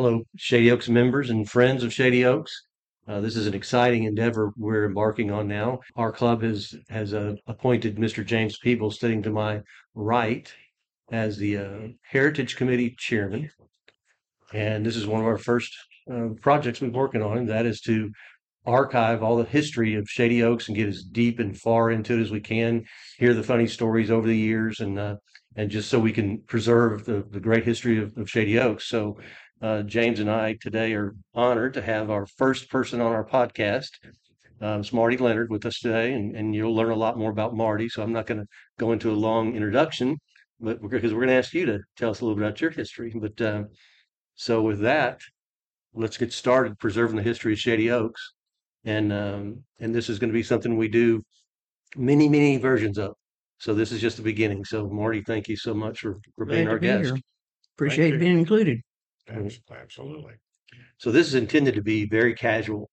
Hello, Shady Oaks members and friends of Shady Oaks. Uh, this is an exciting endeavor we're embarking on now. Our club has has uh, appointed Mr. James Peebles, sitting to my right, as the uh, Heritage Committee Chairman. And this is one of our first uh, projects we're working on, and that is to archive all the history of Shady Oaks and get as deep and far into it as we can, hear the funny stories over the years, and uh, and just so we can preserve the, the great history of, of Shady Oaks. So uh, James and I today are honored to have our first person on our podcast. Um, it's Marty Leonard with us today, and, and you'll learn a lot more about Marty. So I'm not going to go into a long introduction, but because we're, going to ask you to tell us a little bit about your history. But uh, so with that, let's get started preserving the history of Shady Oaks, and um, and this is going to be something we do many many versions of. So this is just the beginning. So Marty, thank you so much for for being Glad our to be guest. here. Appreciate you. being included. Abs- Absolutely. So this is intended to be very casual,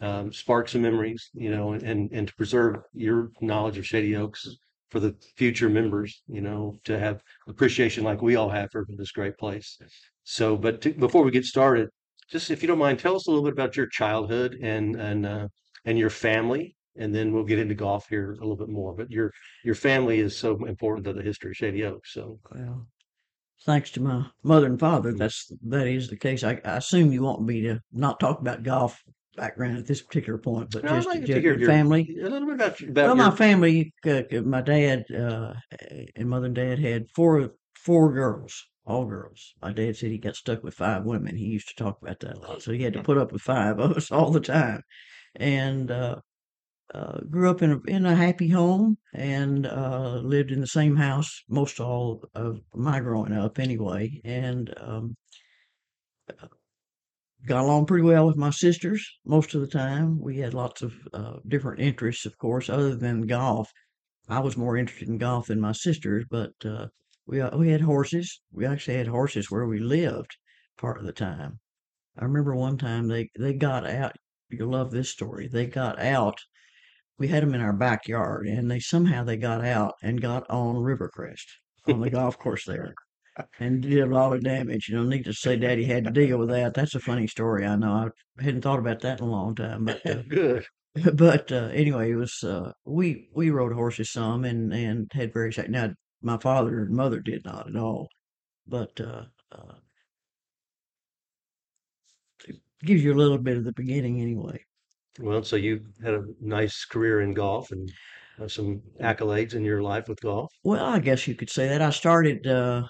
um, spark some memories, you know, and and to preserve your knowledge of Shady Oaks for the future members, you know, to have appreciation like we all have for this great place. So, but to, before we get started, just if you don't mind, tell us a little bit about your childhood and and uh, and your family, and then we'll get into golf here a little bit more. But your your family is so important to the history of Shady Oaks. So, Well, thanks to my mother and father, Mm. that's that is the case. I, I assume you want me to not talk about golf background at this particular point, but I'd just, like to just your your- family. a little bit about about Well, your, my family, uh, uh, my dad uh, and mother and dad had four four girls, all girls. My dad said he got stuck with five women. He used to talk about that a lot, so he had to put up with five of us all the time. And uh, uh, grew up in a in a happy home and uh, lived in the same house most all of my growing up, anyway. And um, got along pretty well with my sisters most of the time. We had lots of uh, different interests, of course, other than golf. I was more interested in golf than my sisters, but uh, we uh, we had horses. We actually had horses where we lived part of the time. I remember one time they they got out. You'll love this story. They got out. We had them in our backyard, and they somehow they got out and got on Rivercrest on the golf course there and did a lot of damage. You know, need to say Daddy had to deal with that. That's a funny story. I know. I hadn't thought about that in a long time, but uh, good. but uh, anyway, it was uh, we we rode horses some and and had various. Now my father and mother did not at all, but uh, uh, it gives you a little bit of the beginning anyway. Well, so you had a nice career in golf and uh, some accolades in your life with golf. Well, I guess you could say that. I started uh,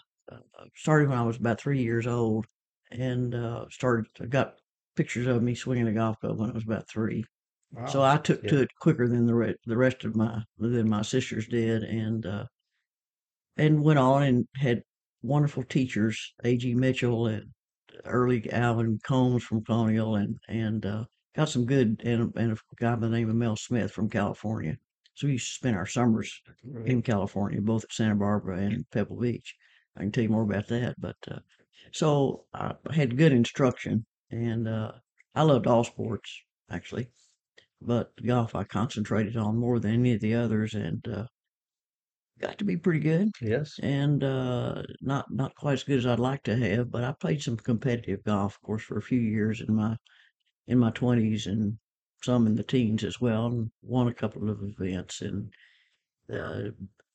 started when I was about three years old, and uh, started. Got pictures of me swinging a golf club when I was about three. So I took Yeah. to it quicker than the re- the rest of my than my sisters did, and uh, and went on and had wonderful teachers, A.G. Mitchell and early Alvin Combs from Colonial, and and uh, got some good and and a guy by the name of Mel Smith from California. So we used to spend our summers in California, both at Santa Barbara and Pebble Beach. I can tell you more about that, but uh, so I had good instruction, and uh, I loved all sports actually, but golf I concentrated on more than any of the others, and uh, got to be pretty good. Yes. And uh, not not quite as good as I'd like to have, but I played some competitive golf, of course, for a few years in my in my twenties and some in the teens as well, and won a couple of events. And uh,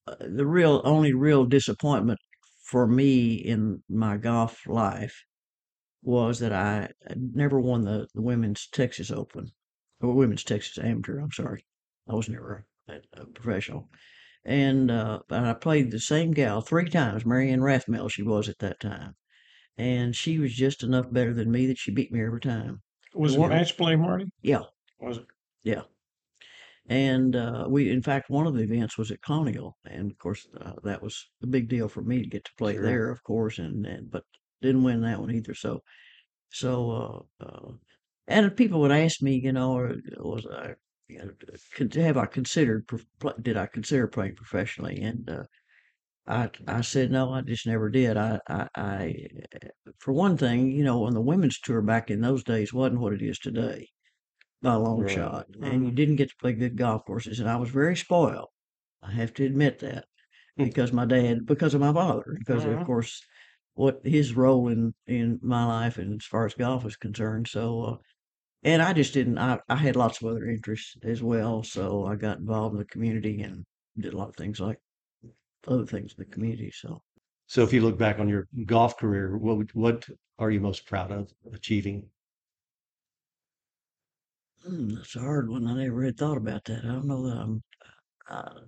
uh, the real only real disappointment for me in my golf life was that I never won the, the women's Texas Open or women's Texas Amateur. I'm sorry, I was never a, a professional. And uh, and I played the same gal three times, Marianne Rathmel, she was at that time, and she was just enough better than me that she beat me every time. Was it What- match play, Marty? Yeah. Was it? Yeah. And uh, we, in fact, one of the events was at Colonial, and of course uh, that was a big deal for me to get to play Sure. there, of course, and, and but didn't win that one either. So, so uh, uh, and people would ask me, you know, or was I, you know, could, have I considered, prof- pl- did I consider playing professionally? And uh, I, I said no, I just never did. I, I, I, for one thing, you know, on the women's tour back in those days wasn't what it is today by a long Right. shot. And you didn't get to play good golf courses. And I was very spoiled. I have to admit that because my dad, because of my father, because of Mhm. course what his role in in my life and as far as golf is concerned. So, uh, and I just didn't. I I had lots of other interests as well, so I got involved in the community and did a lot of things like other things in the community. So, So if you look back on your golf career, what what are you most proud of achieving? hmm, that's a hard one. I never had thought about that. I don't know that I'm. Uh,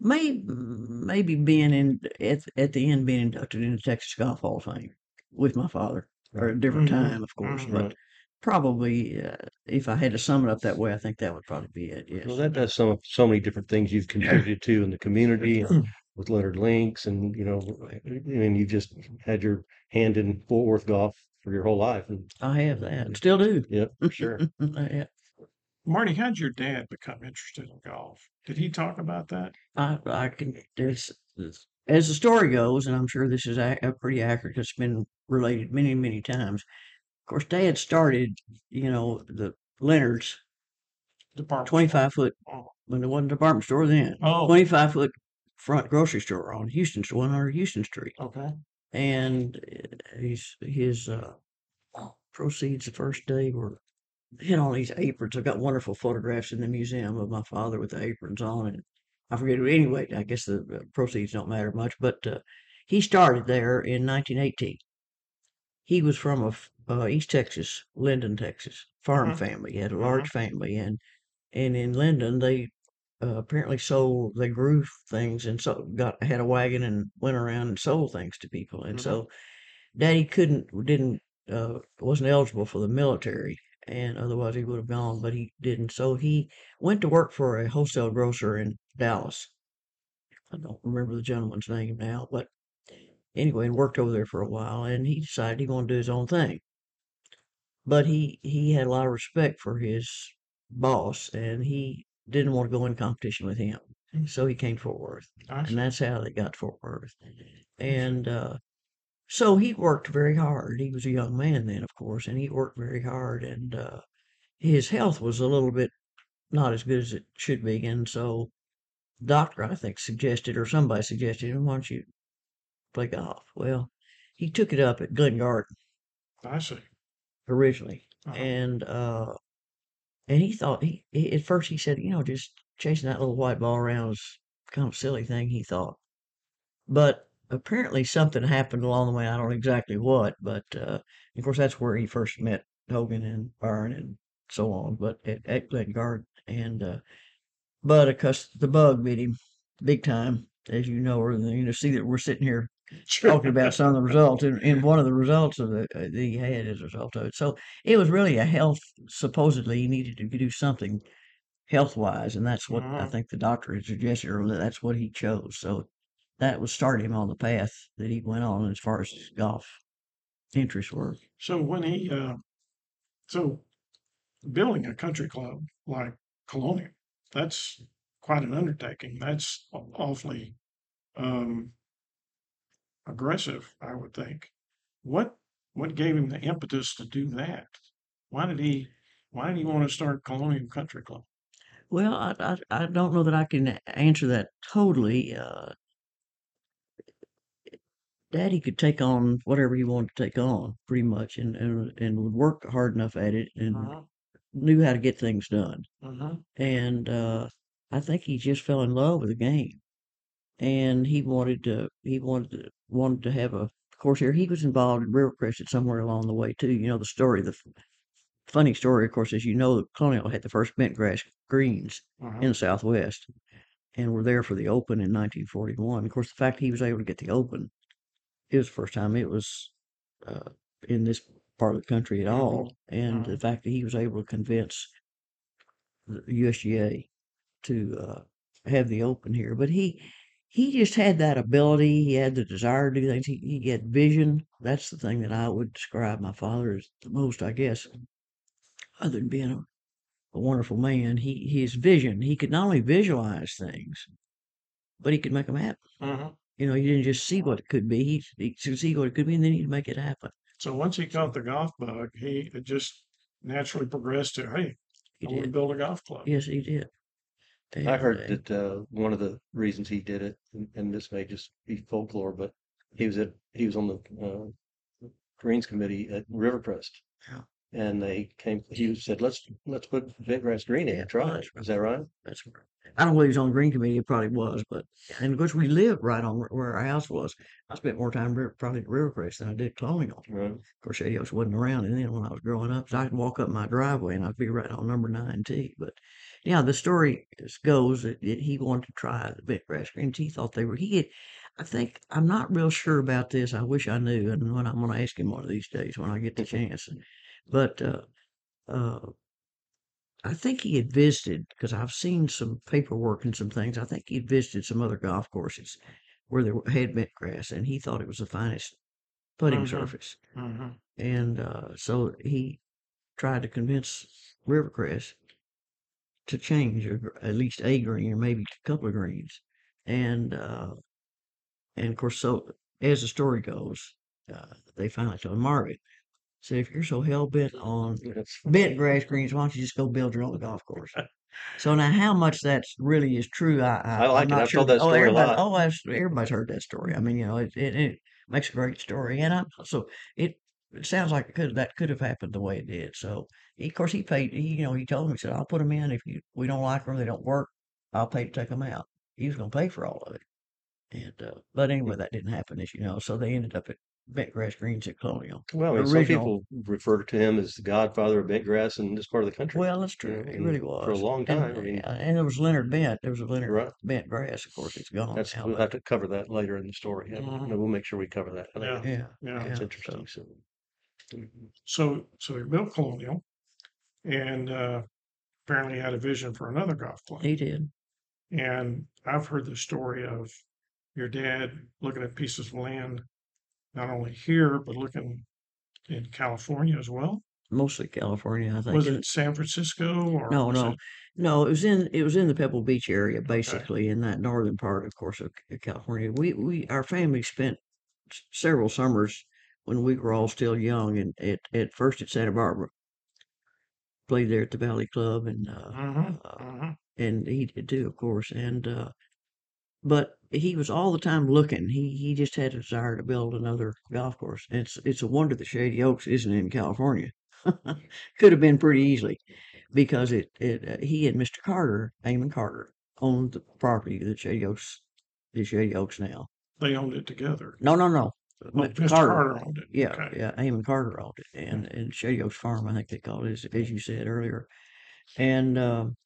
Maybe maybe being in at at the end being inducted into Texas Golf Hall of Fame with my father, or a different Mhm, time, of course, mhm. but. Probably uh, if I had to sum it up that way, I think that would probably be it. Yes. Well, that does so so many different things you've contributed to in the community and with Leonard Links, and you know, and you just had your hand in Fort Worth golf for your whole life. And I have that. Still do. yep, for sure. yeah. Marty, how'd your dad become interested in golf? Did he talk about that? I I can there's, there's as the story goes, and I'm sure this is a, a pretty accurate. It's been related many many times. Of course, Dad started, you know, the Leonard's Department. 25 foot when there wasn't a department store then. Oh. 25 foot front grocery store on Houston, 100 Houston Street. okay. And uh, he's, his uh, proceeds the first day were hit all these aprons. I've got wonderful photographs in the museum of my father with the aprons on. And I forget, it anyway, I guess the uh, proceeds don't matter much, but uh, he started there in 1918. He was from a f- uh, East Texas, Linden, Texas farm Mhm. family. He had a large family, and and in Linden they uh, apparently sold they grew things and so got had a wagon and went around and sold things to people. And Mhm. so Daddy couldn't didn't uh, wasn't eligible for the military, and otherwise he would have gone, but he didn't. So he went to work for a wholesale grocer in Dallas. I don't remember the gentleman's name now, but anyway, and worked over there for a while, and he decided he wanted to do his own thing. But he he had a lot of respect for his boss, and he didn't want to go in competition with him. So he came to Fort Worth, see. and that's how they got to Fort Worth. And uh, so he worked very hard. He was a young man then, of course, and he worked very hard. And uh, his health was a little bit not as good as it should be, and so doctor I think suggested, or somebody suggested, why don't you play golf? Well, he took it up at Glen Garden I see. Originally, Uh-huh. and uh, and he thought he, he at first he said, you know, just chasing that little white ball around was kind of a silly thing. He thought, but apparently something happened along the way. I don't know exactly what, but uh, of course that's where he first met Hogan and Byron and so on. But at, at Glen Garden, and uh, but of course the bug bit him big time, as you know, or you know, see that we're sitting here talking about some of the results, and, and one of the results of the uh, that he had as a result of it. So it was really a health. Supposedly, he needed to do something health wise, and that's what I Mhm. think the doctor had suggested, or that's what he chose. So that was started him on the path that he went on as far as his golf interests were. So when he, uh, so building a country club like Colonial, that's quite an undertaking. That's awfully, um, aggressive, I would think. What, what gave him the impetus to do that? Why did he, why did he want to start Colonial Country Club? Well, I, I I don't know that I can answer that totally. Uh, Daddy could take on whatever he wanted to take on, pretty much, and and, and would work hard enough at it, and Uh-huh. knew how to get things done. Uh-huh. And uh, I think he just fell in love with the game, and he wanted to he wanted to wanted to have a course here he was involved in Rivercrest at somewhere along the way too. You know the story. The f- funny story, of course, as you know, the Colonial had the first bent grass greens Uh-huh. in the Southwest, and were there for the Open in 1941. Of course, the fact he was able to get the Open, it was the first time it was uh, in this part of the country at all, and the Mhm. fact that he was able to convince the USGA to uh, have the Open here, but he he just had that ability. He had the desire to do things. He, he had vision. That's the thing that I would describe my father as the most, I guess, other than being a a wonderful man. He his vision. He could not only visualize things, but he could make them happen. Uh-huh. You know, he didn't just see what it could be. He he could see what it could be, and then he'd make it happen. So once he caught the golf bug, he just naturally progressed to, hey, He I want to build a golf club. Yes, he did. I heard that uh, one of the reasons he did it, and, and this may just be folklore, but he was at he was on the uh, Greens Committee at Rivercrest. Yeah. And they came. He said, "Let's let's put Bentgrass Green in and try it." that's Is that right? That's correct. I don't believe he's on the Green Committee. It probably was, but and of course we lived right on where- where our house was. I spent more time ri- probably at Rivercrest than I did Colonial. Right. Of course, Oaks wasn't around, and then when I was growing up, so I could walk up my driveway and I'd be right on number nine T. But yeah, the story goes that, that he wanted to try the Bentgrass Greens. He thought they were. He had, I think I'm not real sure about this. I wish I knew, and when I'm going to ask him one of these days when I get the chance. But uh, uh, I think he had visited because I've seen some paperwork and some things. I think he had visited some other golf courses where there had bent grass, and he thought it was the finest putting Mhm. surface. hmm And uh, so he tried to convince Rivercrest to change at least a green or maybe a couple of greens. And uh, and of course, so as the story goes, uh, they finally told Marvin, said, if you're so hell bent on bent grass greens, why don't you just go build your own golf course? So now, how much that's really is true, I, I, I like I'm it. not I've sure. told that oh, a lot. oh, everybody's heard that story. I mean, you know, it it, it makes a great story, and I'm so it, it sounds like it could that could have happened the way it did. So he, of course, he paid. He, you know, he told me, he said, "I'll put them in if you we don't like them, they don't work. I'll pay to take them out." He was going to pay for all of it, and uh, but anyway, that didn't happen, as you know. So they ended up at bent grass greens at Colonial. well. I mean, some people refer to him as the godfather of bentgrass in this part of the country. Well, that's you know, true. It really was for a long And- time. I mean, yeah, and there was Leonard Bent. There was a Leonard right. Bent grass. Of course, it's gone That's now. we'll but- have to cover that later in the story. Yeah, Mhm. we'll make sure we cover that. Yeah. yeah, Yeah. That's yeah, interesting. So. So, so he built Colonial and, uh, apparently had a vision for another golf club. he did. And I've heard the story of your dad looking at pieces of land, not only here, but looking in California as well. Mostly California, I think. Was it San Francisco or? No, no, it- no. It was in it was in the Pebble Beach area, basically in that northern part, of course, of California. We we our family spent several summers when we were all still young, and at at first at Santa Barbara. Played there at the Valley Club, and uh, Mhm, uh, mhm. and he did too, of course. And uh, but he was all the time looking. He he just had a desire to build another golf course. And it's it's a wonder that Shady Oaks isn't in California. Could have been pretty easily, because it it uh, he and Mr. Carter, Amon Carter, owned the property that Shady Oaks is Shady Oaks now. They owned it together. No, no, no. Mr. Carter. Carter owned it. Yeah, Okay. yeah. Amon Carter owned it, and and Shady Oaks Farm, I think they called it, as, as you said earlier. And um,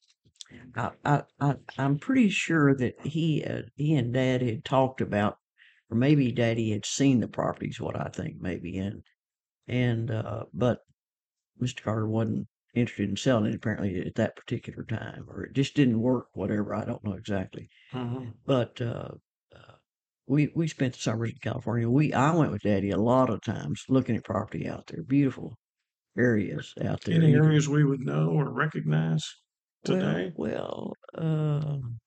I, I, I, I'm pretty sure that he, uh, he and Dad had talked about, or maybe Daddy had seen the properties. What I think maybe, and and uh, but Mr. Carter wasn't interested in selling it apparently at that particular time, or it just didn't work. Whatever, I don't know exactly Mhm. but uh, uh, we we spent the summers in California. We I went with Daddy a lot of times looking at property out there, beautiful areas out there. Any areas we would know or recognize today? Well, well, um,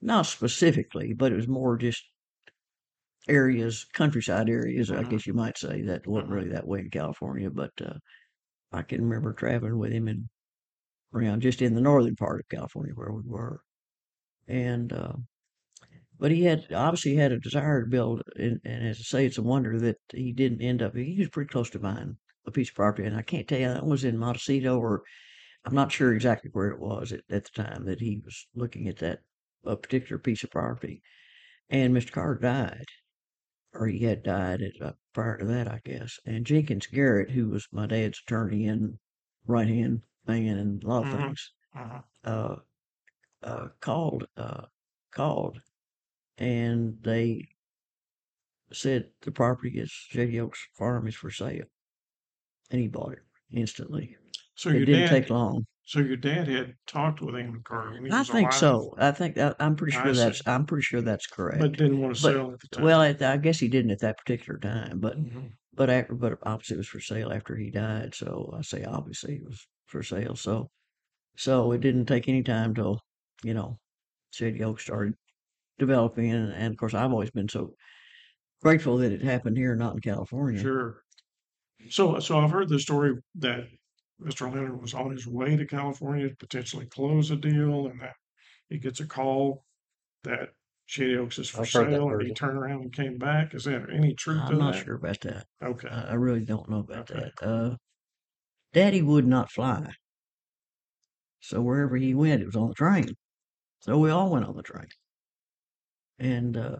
not specifically, but it was more just areas, countryside areas, I Mhm. guess you might say. That wasn't Mhm. really that way in California, but uh, I can remember traveling with him and around just in the northern part of California where we were, and. Uh, but he had obviously had a desire to build, and, and as I say, it's a wonder that he didn't end up. He was pretty close to buying a piece of property, and I can't tell you that was in Montecito or I'm not sure exactly where it was at, at the time that he was looking at that a particular piece of property. And Mr. Carter died, or he had died at, uh, prior to that, I guess. And Jenkins Garrett, who was my dad's attorney and right hand man and a lot of Mhm. things, Mhm. uh, uh, called uh, called, and they said the property is Shady Oaks Farm is for sale, and he bought it instantly. So it your didn't dad, take long. so your dad had talked with Amon Carter. he I was think alive, so. I think that I'm pretty I sure see. that's I'm pretty sure that's correct. But didn't want to But- sell at the time. well, I, I guess he didn't at that particular time, but Mhm. but after but obviously it was for sale after he died. So I say obviously it was for sale. So so it didn't take any time till you know Shady Oak started developing, and, and of course I've always been so grateful that it happened here, not in California. Sure. So, so I've heard the story that Mr. Leonard was on his way to California to potentially close a deal and that he gets a call that Shady Oaks is for I've heard that sale, and he version. turned around and came back. Is there any truth to that? I'm not that? sure about that. Okay. I, I really don't know about Okay. that. Uh, Daddy would not fly. So wherever he went, it was on the train. So we all went on the train. And uh,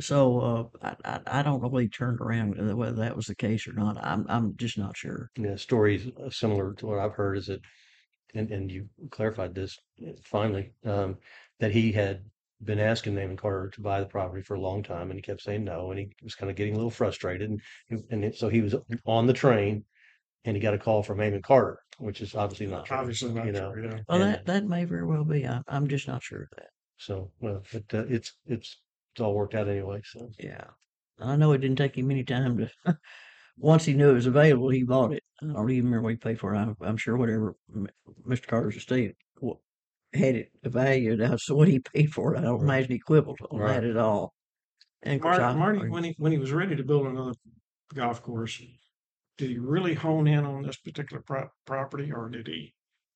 so uh, I, I I don't know whether he turned around uh, whether that was the case or not. I'm I'm just not sure. Yeah, stories uh, similar to what I've heard is that, and, and you clarified this uh, finally, um, that he had been asking Amon Carter to buy the property for a long time, and he kept saying no, and he was kind of getting a little frustrated, and and it- so he was on the train, and he got a call from Amon Carter, which is obviously not true, Obviously not you know. true, yeah. Well, And that that may very well be. I, I'm just not sure of that. So, well, but uh, it's it's it's all worked out anyway. So, Yeah, I know it didn't take him any time to. Once he knew it was available, he bought it. I don't even remember what he paid for it. I'm, I'm sure whatever M- Mr. Carter's estate wa- had it valued, that's what he paid for it. I don't Right. imagine he quibbled on Right. that at all. And of course, Mar- I- Marty, when he when he was ready to build another golf course, did he really hone in on this particular pro- property, or did he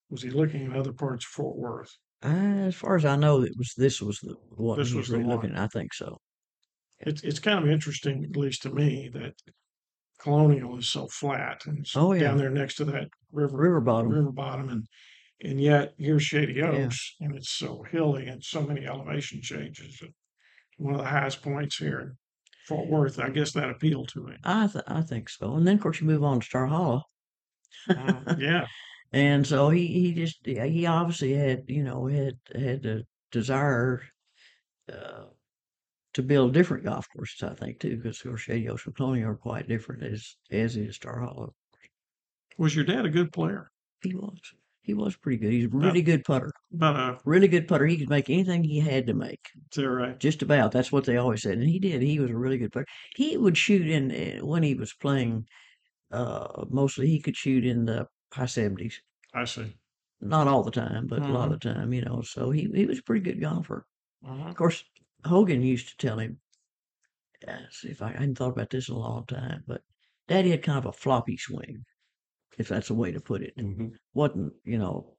was he looking at other parts of Fort Worth? Uh, as far as I know, it was this was the what This he was was the really one. looking. at. I think so. It's it's kind of interesting, at least to me, that Colonial is so flat and it's Oh, yeah. down there next to that river River bottom. river bottom, and and yet here's Shady Yeah. Oaks, and it's so hilly and so many elevation changes. One of the highest points here in Fort Worth. I guess that appealed to him. I th- I think so. And then of course you move on to Starr Hollow. Uh, yeah, And so he, he just he obviously had you know had had a desire uh, to build different golf courses. I think too, because of course Shady Oaks and Colonial are quite different as as is Starr Hollow. was your dad a good player? He was he was pretty good. He's a really good putter, About a really good putter. He could make anything he had to make. is that right? Just about. That's what they always said, and he did. He was a really good player. He would shoot in uh, when he was playing. Uh, mostly he could shoot in the high seventies. I see. Not all the time, but a lot Mhm. of the time, you know. So he he was a pretty good golfer. Uh-huh. Of course, Hogan used to tell him. Uh, see if I, I hadn't thought about this in a long time, but Daddy had kind of a floppy swing, if that's a way to put it. mhm. wasn't you know,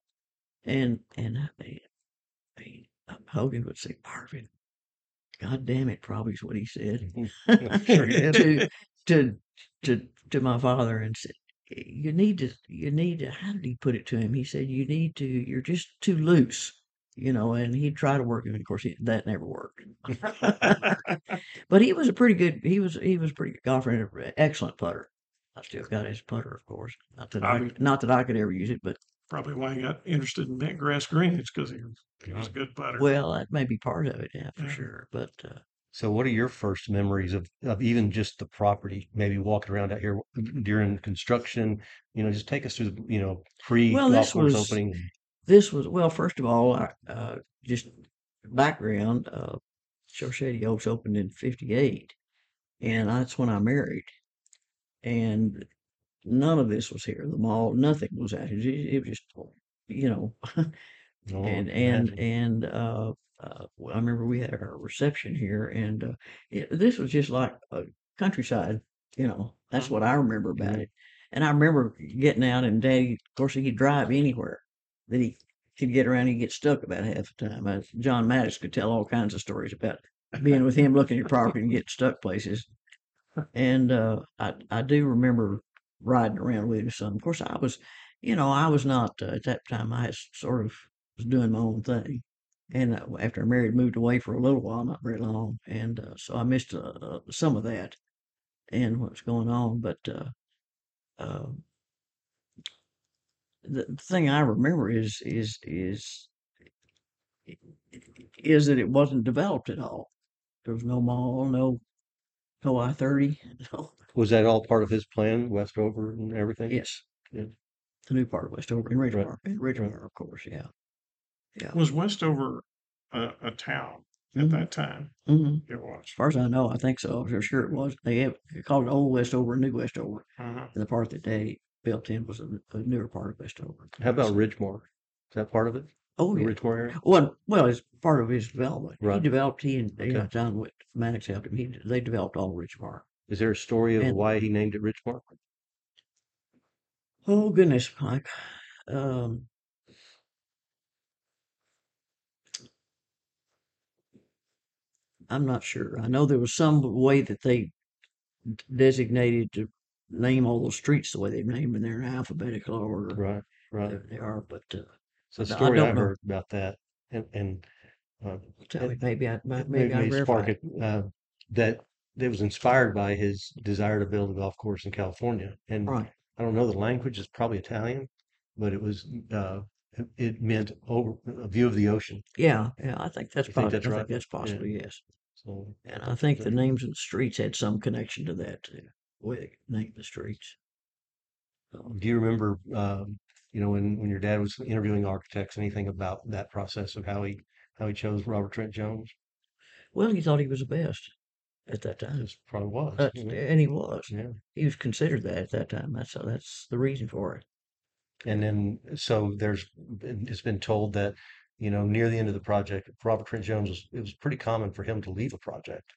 and and I mean, I mean, Hogan would say, Marvin, God damn it, probably is what he said Sure he did. to to to to my father and said, you need to you need to how did he put it to him? He said, you need to you're just too loose. You know, and he'd try to work him. Of course, he, that never worked. but he was a pretty good. He was he was a pretty good golfer and an excellent putter. I still got his putter, of course. Not that I, Um, not that I could ever use it, but Probably why he got interested in bent grass greens because he, was- he was a good putter. Well, that may be part of it, yeah, for Yeah. sure. But uh, So, what are your first memories of, of even just the property? Maybe walking around out here during construction. You know, just take us through the you know pre Well, golf this course was- opening. this was well. First of all, I, uh, just background. Uh, Shady Oaks opened in '58, and that's when I married. And none of this was here. The mall, nothing was out here. It, it was just, you know, Oh, and and imagine. and uh, uh, I remember we had our reception here, and uh, it, this was just like a countryside. You know, that's what I remember about it. And I remember getting out, and Daddy, of course, he could drive anywhere that he could get around. He'd get stuck about half the time. John Maddox could tell all kinds of stories about being with him, looking at property and getting stuck places. And uh, I I do remember riding around with him some. Of course, I was, you know, I was not uh, at that time. I was sort of was doing my own thing, and uh, after I married, moved away for a little while, not very long, and uh, so I missed uh, uh, some of that and what's going on. But uh, uh, the thing I remember is is is is that it wasn't developed at all. There was no mall, no no I thirty. No, Was that all part of his plan, Westover and everything? yes, Yeah. the new part of Westover in Right. Ridgmar, in Ridgmar, of course, yeah, yeah. Was Westover a, a town at Mhm. that time? hmm It was. As far as I know, I think so. I'm sure it was. They have they called it Old Westover and New Westover. Uh-huh. And the part that they built in was a, a newer part of Westover. How about Ridgmar? Is that part of it? Oh, The yeah. Ridgmar area? Well, well, it's part of his development. He developed. He and you know, Okay. John Witt Maddox helped him. He they developed all Ridgmar. Is there a story of And- why he named it Ridgmar? Oh goodness, Mike. Um, I'm not sure. I know there was some way that they designated to name all those streets the way they've named them. They're in alphabetical order. Right, right. They- are, but uh, So the I story I don't know. heard about that, and, and uh, tell me, maybe I maybe maybe I spark it, uh, that it was inspired by his desire to build a golf course in California. And Right. I don't know the language; it's probably Italian, but it was uh, it, it meant over a view of the ocean. Yeah, yeah. I think that's You think possible. that's I right? think that's possible. Yes. So And I think the Okay. names of the streets had some connection to that too. the Way they named the streets. So, Do you remember, um, you know, when, when your dad was interviewing architects, anything about that process of how he how he chose Robert Trent Jones? well, he thought he was the best at that time, This probably was. That's- you know? and he was. Yeah. He was considered that at that time. That's that's the reason for it. And then, so there's, been- it's been told that, you know, near the end of the project, Robert Trent Jones was, it was pretty common for him to leave a project.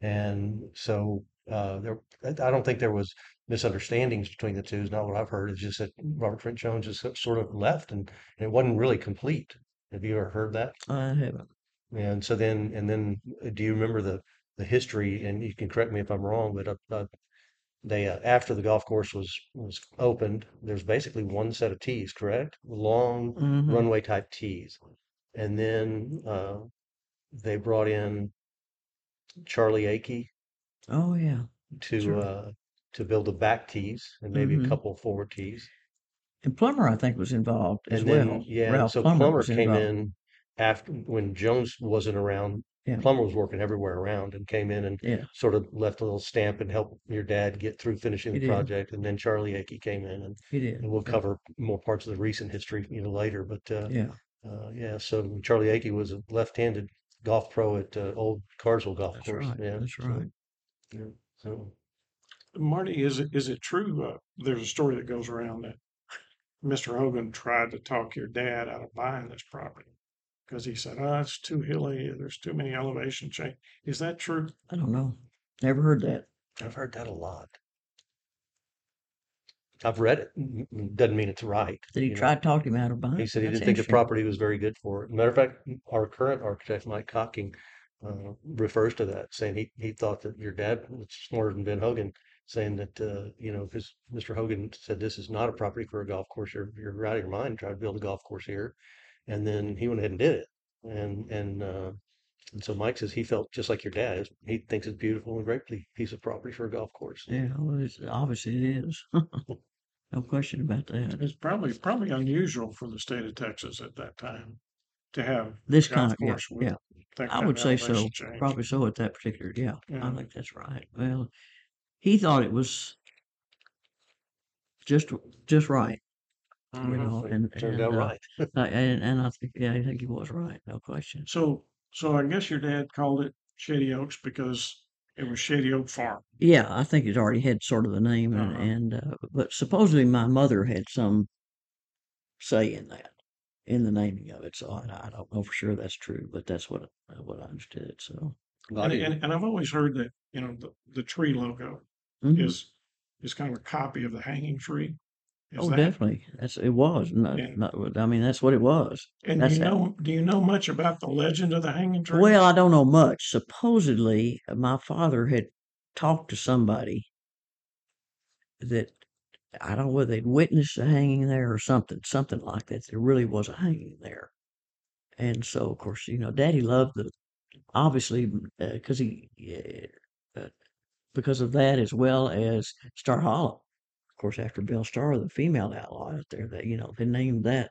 And so, uh, there, I I don't think there was misunderstandings between the two, is not what I've heard. It's just that Robert Trent Jones just sort of left and, and it wasn't really complete. Have you ever heard that? I haven't. And so then, and then, uh, do you remember the, the history, and you can correct me if I'm wrong, but, uh, uh, they, uh, after the golf course was, was opened, there's basically one set of tees, correct? Long Mhm. runway type tees. And then, uh, they brought in Charlie Akey Oh yeah. to, Sure. uh, to build the back tees and maybe a Mhm. couple forward tees. And Plummer, I think, was involved as And then, well. yeah, Ralph so Plummer Plummer came involved. in after, when Jones wasn't around. Yeah. Plummer was working everywhere around and came in and Yeah, sort of left a little stamp and helped your dad get through finishing He the did. project. And then Charlie Akey came in and, he did. and we'll Yeah. cover more parts of the recent history, you know, later. But, uh, Yeah. uh, yeah, so Charlie Akey was a left-handed golf pro at, uh, Old Carswell Golf That's Course. right. Yeah. That's so, right. yeah, so, Marty, is it, is it true? Uh, there's a story that goes around that Mr. Hogan tried to talk your dad out of buying this property because he said, oh, it's too hilly. There's too many elevation change. Is that true? I don't know. Never heard that. I've heard that a lot. I've read it. N- n- Doesn't mean it's right. Did he you know. try to talk him out of buying? He said he That's didn't think the interesting. property was very good for it. Matter of fact, our current architect, Mike Cocking, uh, refers to that, saying he, he thought that your dad was smarter than Ben Hogan, saying that, uh, you know, because Mr. Hogan said this is not a property for a golf course. You're, you're out of your mind trying to build a golf course here. And then he went ahead and did it. And, and, uh, and so Mike says he felt just like your dad. He thinks it's beautiful and a great piece of property for a golf course. Yeah, well, it's, obviously it is. no question about that. It's probably, probably unusual for the state of Texas at that time to have This golf kind of, yeah, course with yeah. I would say so. change. Probably so at that particular, yeah. I think that's right. Well, he thought it was just, just right, you Mhm. know, and, Turned and, out uh, right. I- and, and I think, yeah, I think he was right. No question. So, so I guess your dad called it Shady Oaks because it was Shady Oak Farm. Yeah, I think it already had sort of the name, and, Uh-huh. and uh, but supposedly my mother had some say in that, in the naming of it. So I, I don't know for sure that's true, but that's what what I understood. So I And, didn't- and, and I've always heard that, you know, the, the tree logo mhm. is, is kind of a copy of the hanging tree. Oh, that- definitely, that's it was. Not, Yeah. I mean, that's what it was. And do that's you how- know, do you know much about the legend of the hanging tree? Well, I don't know much. Supposedly, uh, my father had talked to somebody that I don't know whether they'd witnessed a hanging there or something, something like that. There really was a hanging there, and so of course, you know, Daddy loved the obviously because he uh, uh, because of that as well as Starr Hollow. Of course, after Belle Starr, the female outlaw out there, that you know they named that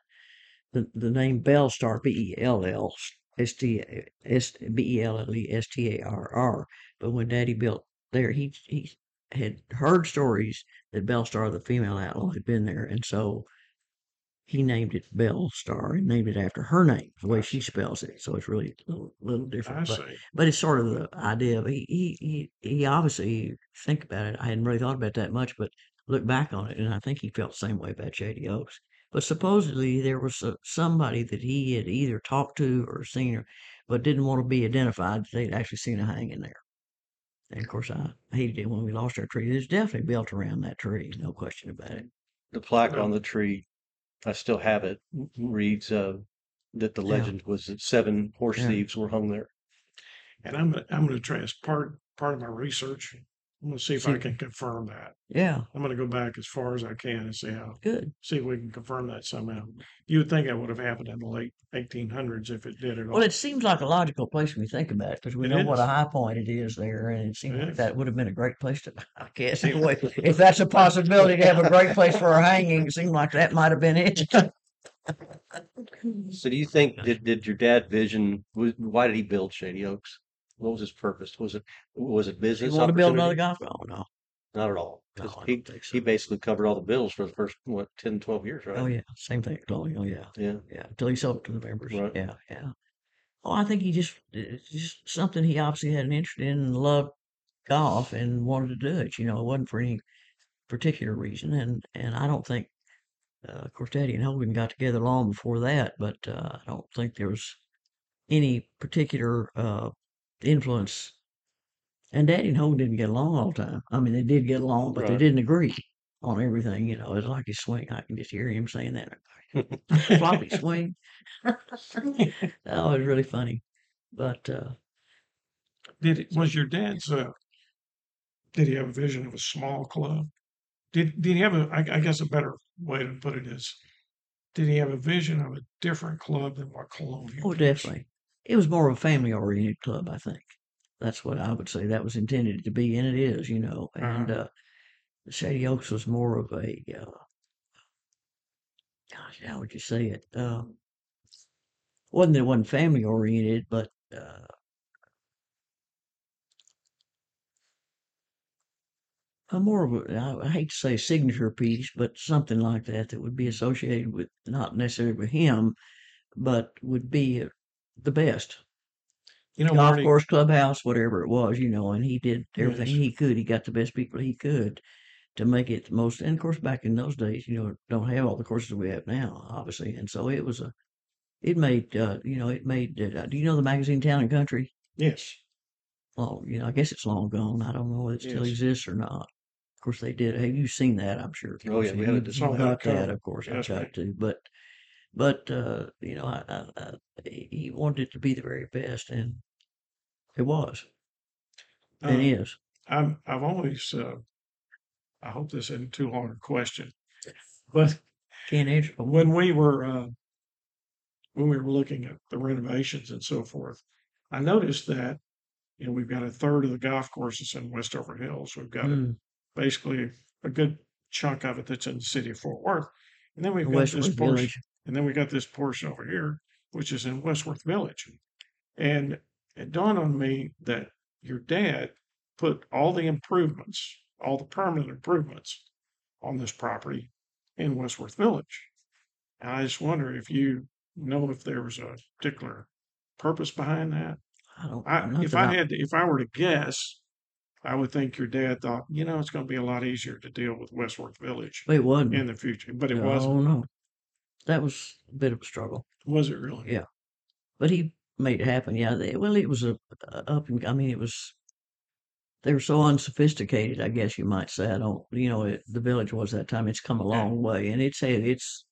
the the name Bell Star B E L L S T S B E L L E S T A R R. But when Daddy built there, he he had heard stories that Belle Starr, the female outlaw, had been there, and so he named it Bell Star and named it after her name, the way she spells it. So it's really a little, little different. I but, see. but it's sort of the idea of he, he he he obviously think about it. I hadn't really thought about that much, but look back on it, and I think he felt the same way about Shady Oaks. But supposedly there was a, somebody that he had either talked to or seen, or, but didn't want to be identified. that They'd actually seen a hanging there. And of course, I hated it when we lost our tree. It was definitely built around that tree, no question about it. the plaque on the tree, I still have it, reads uh, that the Yeah. legend was that seven horse Yeah. thieves were hung there. And I'm gonna, I'm gonna try as part, part of my research. I'm gonna see if I See- can confirm that. Yeah, I'm gonna go back as far as I can and see how, good. see if we can confirm that somehow. You would think that would have happened in the late eighteen hundreds if it did at all. Well, it seems like a logical place when you think about it, because we It know what a is. high point it is there, and it seems It like is. that would have been a great place to, I guess, anyway. If that's a possibility to have a great place for a hanging, it seemed like that might have been it. So do you think did did your dad vision? was- Why did he build Shady Oaks? What was his purpose? Was it was it You business? want to build another golf? Oh, no. Not at all. 'cause No, I he don't think so. he basically covered all the bills for the first what 10, 12 years, right? Oh, yeah. Same thing. Oh, oh, yeah. Yeah. Yeah. Until he sold it to the members. Right. Yeah. Yeah. Oh, I think he just, it's just something he obviously had an interest in and loved golf and wanted to do it. You know, it wasn't for any particular reason. And, and I don't think, uh, of course, Daddy and Hogan got together long before that, but uh, I don't think there was any particular uh, influence. And Daddy and Hogan didn't get along all the time. I mean, they did get along, but they Right. didn't agree on everything. You know, it's like his swing. I can just hear him saying that. Floppy swing. that was really funny. But uh, Did it, was your dad's, uh, did he have a vision of a small club? Did, did he have a, I, I guess a better way to put it is, did he have a vision of a different club than what Colonial? oh, is? definitely, it was more of a family-oriented club. I think that's what I would say that was intended to be, and it is. You know, and uh, Shady Oaks was more of a, uh, gosh, how would you say it? Um, wasn't that it wasn't family oriented, but uh, a more of a, I, I hate to say signature piece, but something like that that would be associated with not necessarily with him, but would be the best You know, golf Marty, course, clubhouse, whatever it was, you know. And he did everything Yes. he could. He got the best people he could to make it the most. And of course, back in those days, you know, don't have all the courses we have now, obviously. And so it was a, it made, uh, you know, it made. Uh, do you know the magazine Town and Country? yes, Well, you know, I guess it's long gone. I don't know whether it still Yes. exists or not. Of course, they did. Have you seen that? I'm sure. Oh, yeah, we had a display. got that, of course. Yes, I got ma'am. to, but, but uh, you know, I, I, I, he wanted it to be the very best, and it was, and Uh, is. I'm, I've always, uh, I hope this isn't too long a question, but Can't answer. when we were, uh, when we were looking at the renovations and so forth, I noticed that, you know, we've got a third of the golf courses in Westover Hills. We've got Mm, basically a good chunk of it that's in the city of Fort Worth. And then we've got this Westworth portion, Village. And then we got this portion over here, which is in Westworth Village. And it dawned on me that your dad put all the improvements, all the permanent improvements on this property in Westworth Village. And I just wonder if you know if there was a particular purpose behind that. I don't. I, if I had, to, if I were to guess, I would think your dad thought, you know, it's going to be a lot easier to deal with Westworth Village it wasn't. in the future. But it no, wasn't. no. That was a bit of a struggle, Was it really? Yeah. but he made it happen. Yeah. They, well, it was a, a up and. I mean, it was. They were so unsophisticated, I guess you might say. I don't, you know, it, the village was that time. It's come a long way, and it's had its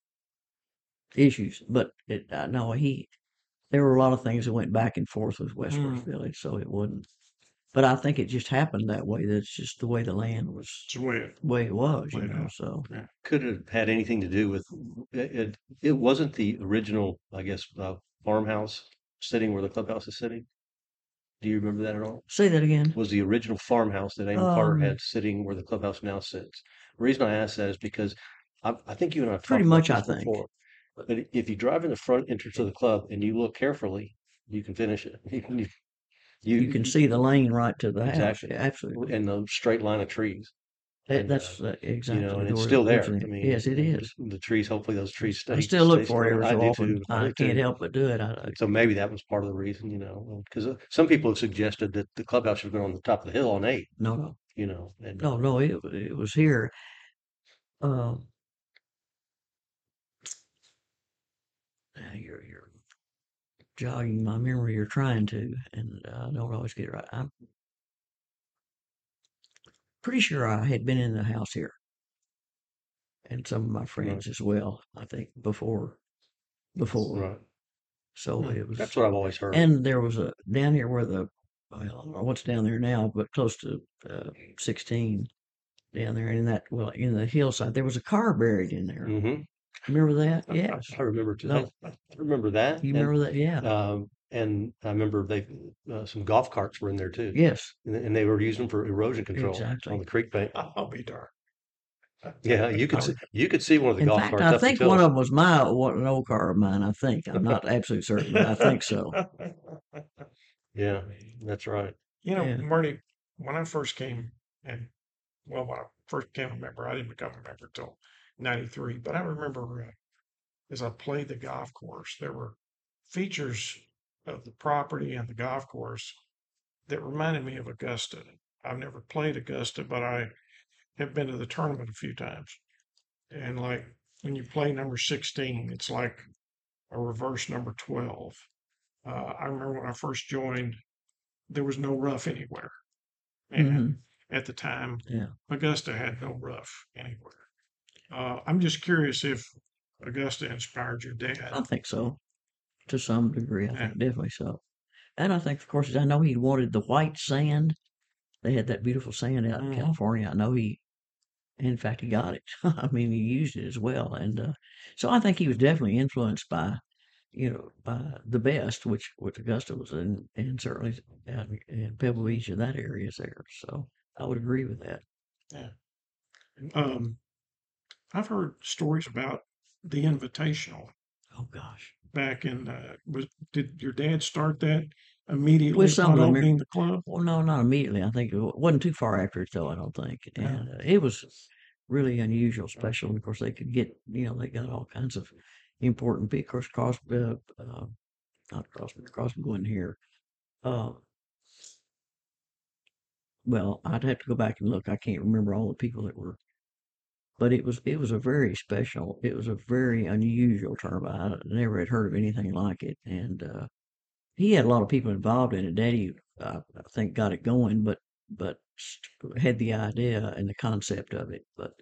issues. But it, uh, no, he, there were a lot of things that went back and forth with Westworth Mm. Village, so it wasn't. But I think it just happened that way. That's just the way the land was, It's the way it. the way it was, you Laid know. out. So Could have had anything to do with it. It, it wasn't the original, I guess, uh, farmhouse sitting where the clubhouse is sitting. Do you remember that at all? say that again. was the original farmhouse that Amon Carter Um, had sitting where the clubhouse now sits. The reason I ask that is because I, I think you and I have Pretty talked about much, I this think. before. But if you drive in the front entrance of the club and you look carefully, you can finish it. You can, you, You can see the lane right to the house. Exactly. Absolutely. and the straight line of trees. That, and, that's uh, uh, exactly. You know, and the it's still there. I originally. mean, yes, it is. The trees, hopefully those trees stay. I still look stay for it still. I do often. too. I do can't too. help but do it. I, I- So maybe that was part of the reason, you know, because some people have suggested that the clubhouse should have been on the top of the hill on eight, no, no, you know, and no, no. It it was here. Um, now you're you're jogging my memory. You're trying to, and uh, I don't always get it right. I'm pretty sure I had been in the house here, and some of my friends as well. I think before, before. right. So Hmm. it was. That's what I've always heard. And there was a down here where the well, I don't know what's down there now, but close to uh, 16 down there in that, well, in the hillside. There was a car buried in there. hmm Remember that? Yes. I remember. t- No. I remember that. You and, remember that? Yeah. Um, and I remember they uh, some golf carts were in there too, Yes. and, and they were using for erosion control Exactly. on the creek bank. I'll be darned. Yeah, you could see, you could see one of the In golf fact, carts. I up think hill. one of them was my one, an old car of mine. I think I'm not absolutely certain, but I think so. Yeah, that's right. You know, Yeah. Marty, when I first came and well, when I first became a member, I didn't become a member till '93. But I remember uh, as I played the golf course, there were features of the property and the golf course that reminded me of Augusta. I've never played Augusta, but I have been to the tournament a few times. And like when you play number 16, it's like a reverse number 12. Uh, I remember when I first joined, there was no rough anywhere. And Mhm. at the time, Yeah. Augusta had no rough anywhere. Uh, I'm just curious if Augusta inspired your dad. I think so, to some degree. I Yeah. think definitely so. And I think, of course, I know he wanted the white sand. They had that beautiful sand out in Mhm. California. I know he, in fact, he got it. I mean, he used it as well. And uh, so I think he was definitely influenced by, you know, by the best, which which Augusta was in, and certainly out in, in Pebble Beach and that area is there. So I would agree with that. Um, I've heard stories about the Invitational Oh gosh, back in. Uh, was did your dad start that immediately With some upon of opening the club? well, no, not immediately. I think it wa- wasn't too far after it, though. I don't think, Yeah. and uh, it was really unusual, special. And of course, they could get, you know, they got all kinds of important people. Of course, Cross, uh, uh, not Crossman, Crossman going here. Uh, well, I'd have to go back and look. I can't remember all the people that were, but it was it was a very special. It was a very unusual tournament. I never had heard of anything like it, and uh, he had a lot of people involved in it. Daddy, uh, I think, got it going, but but had the idea and the concept of it, but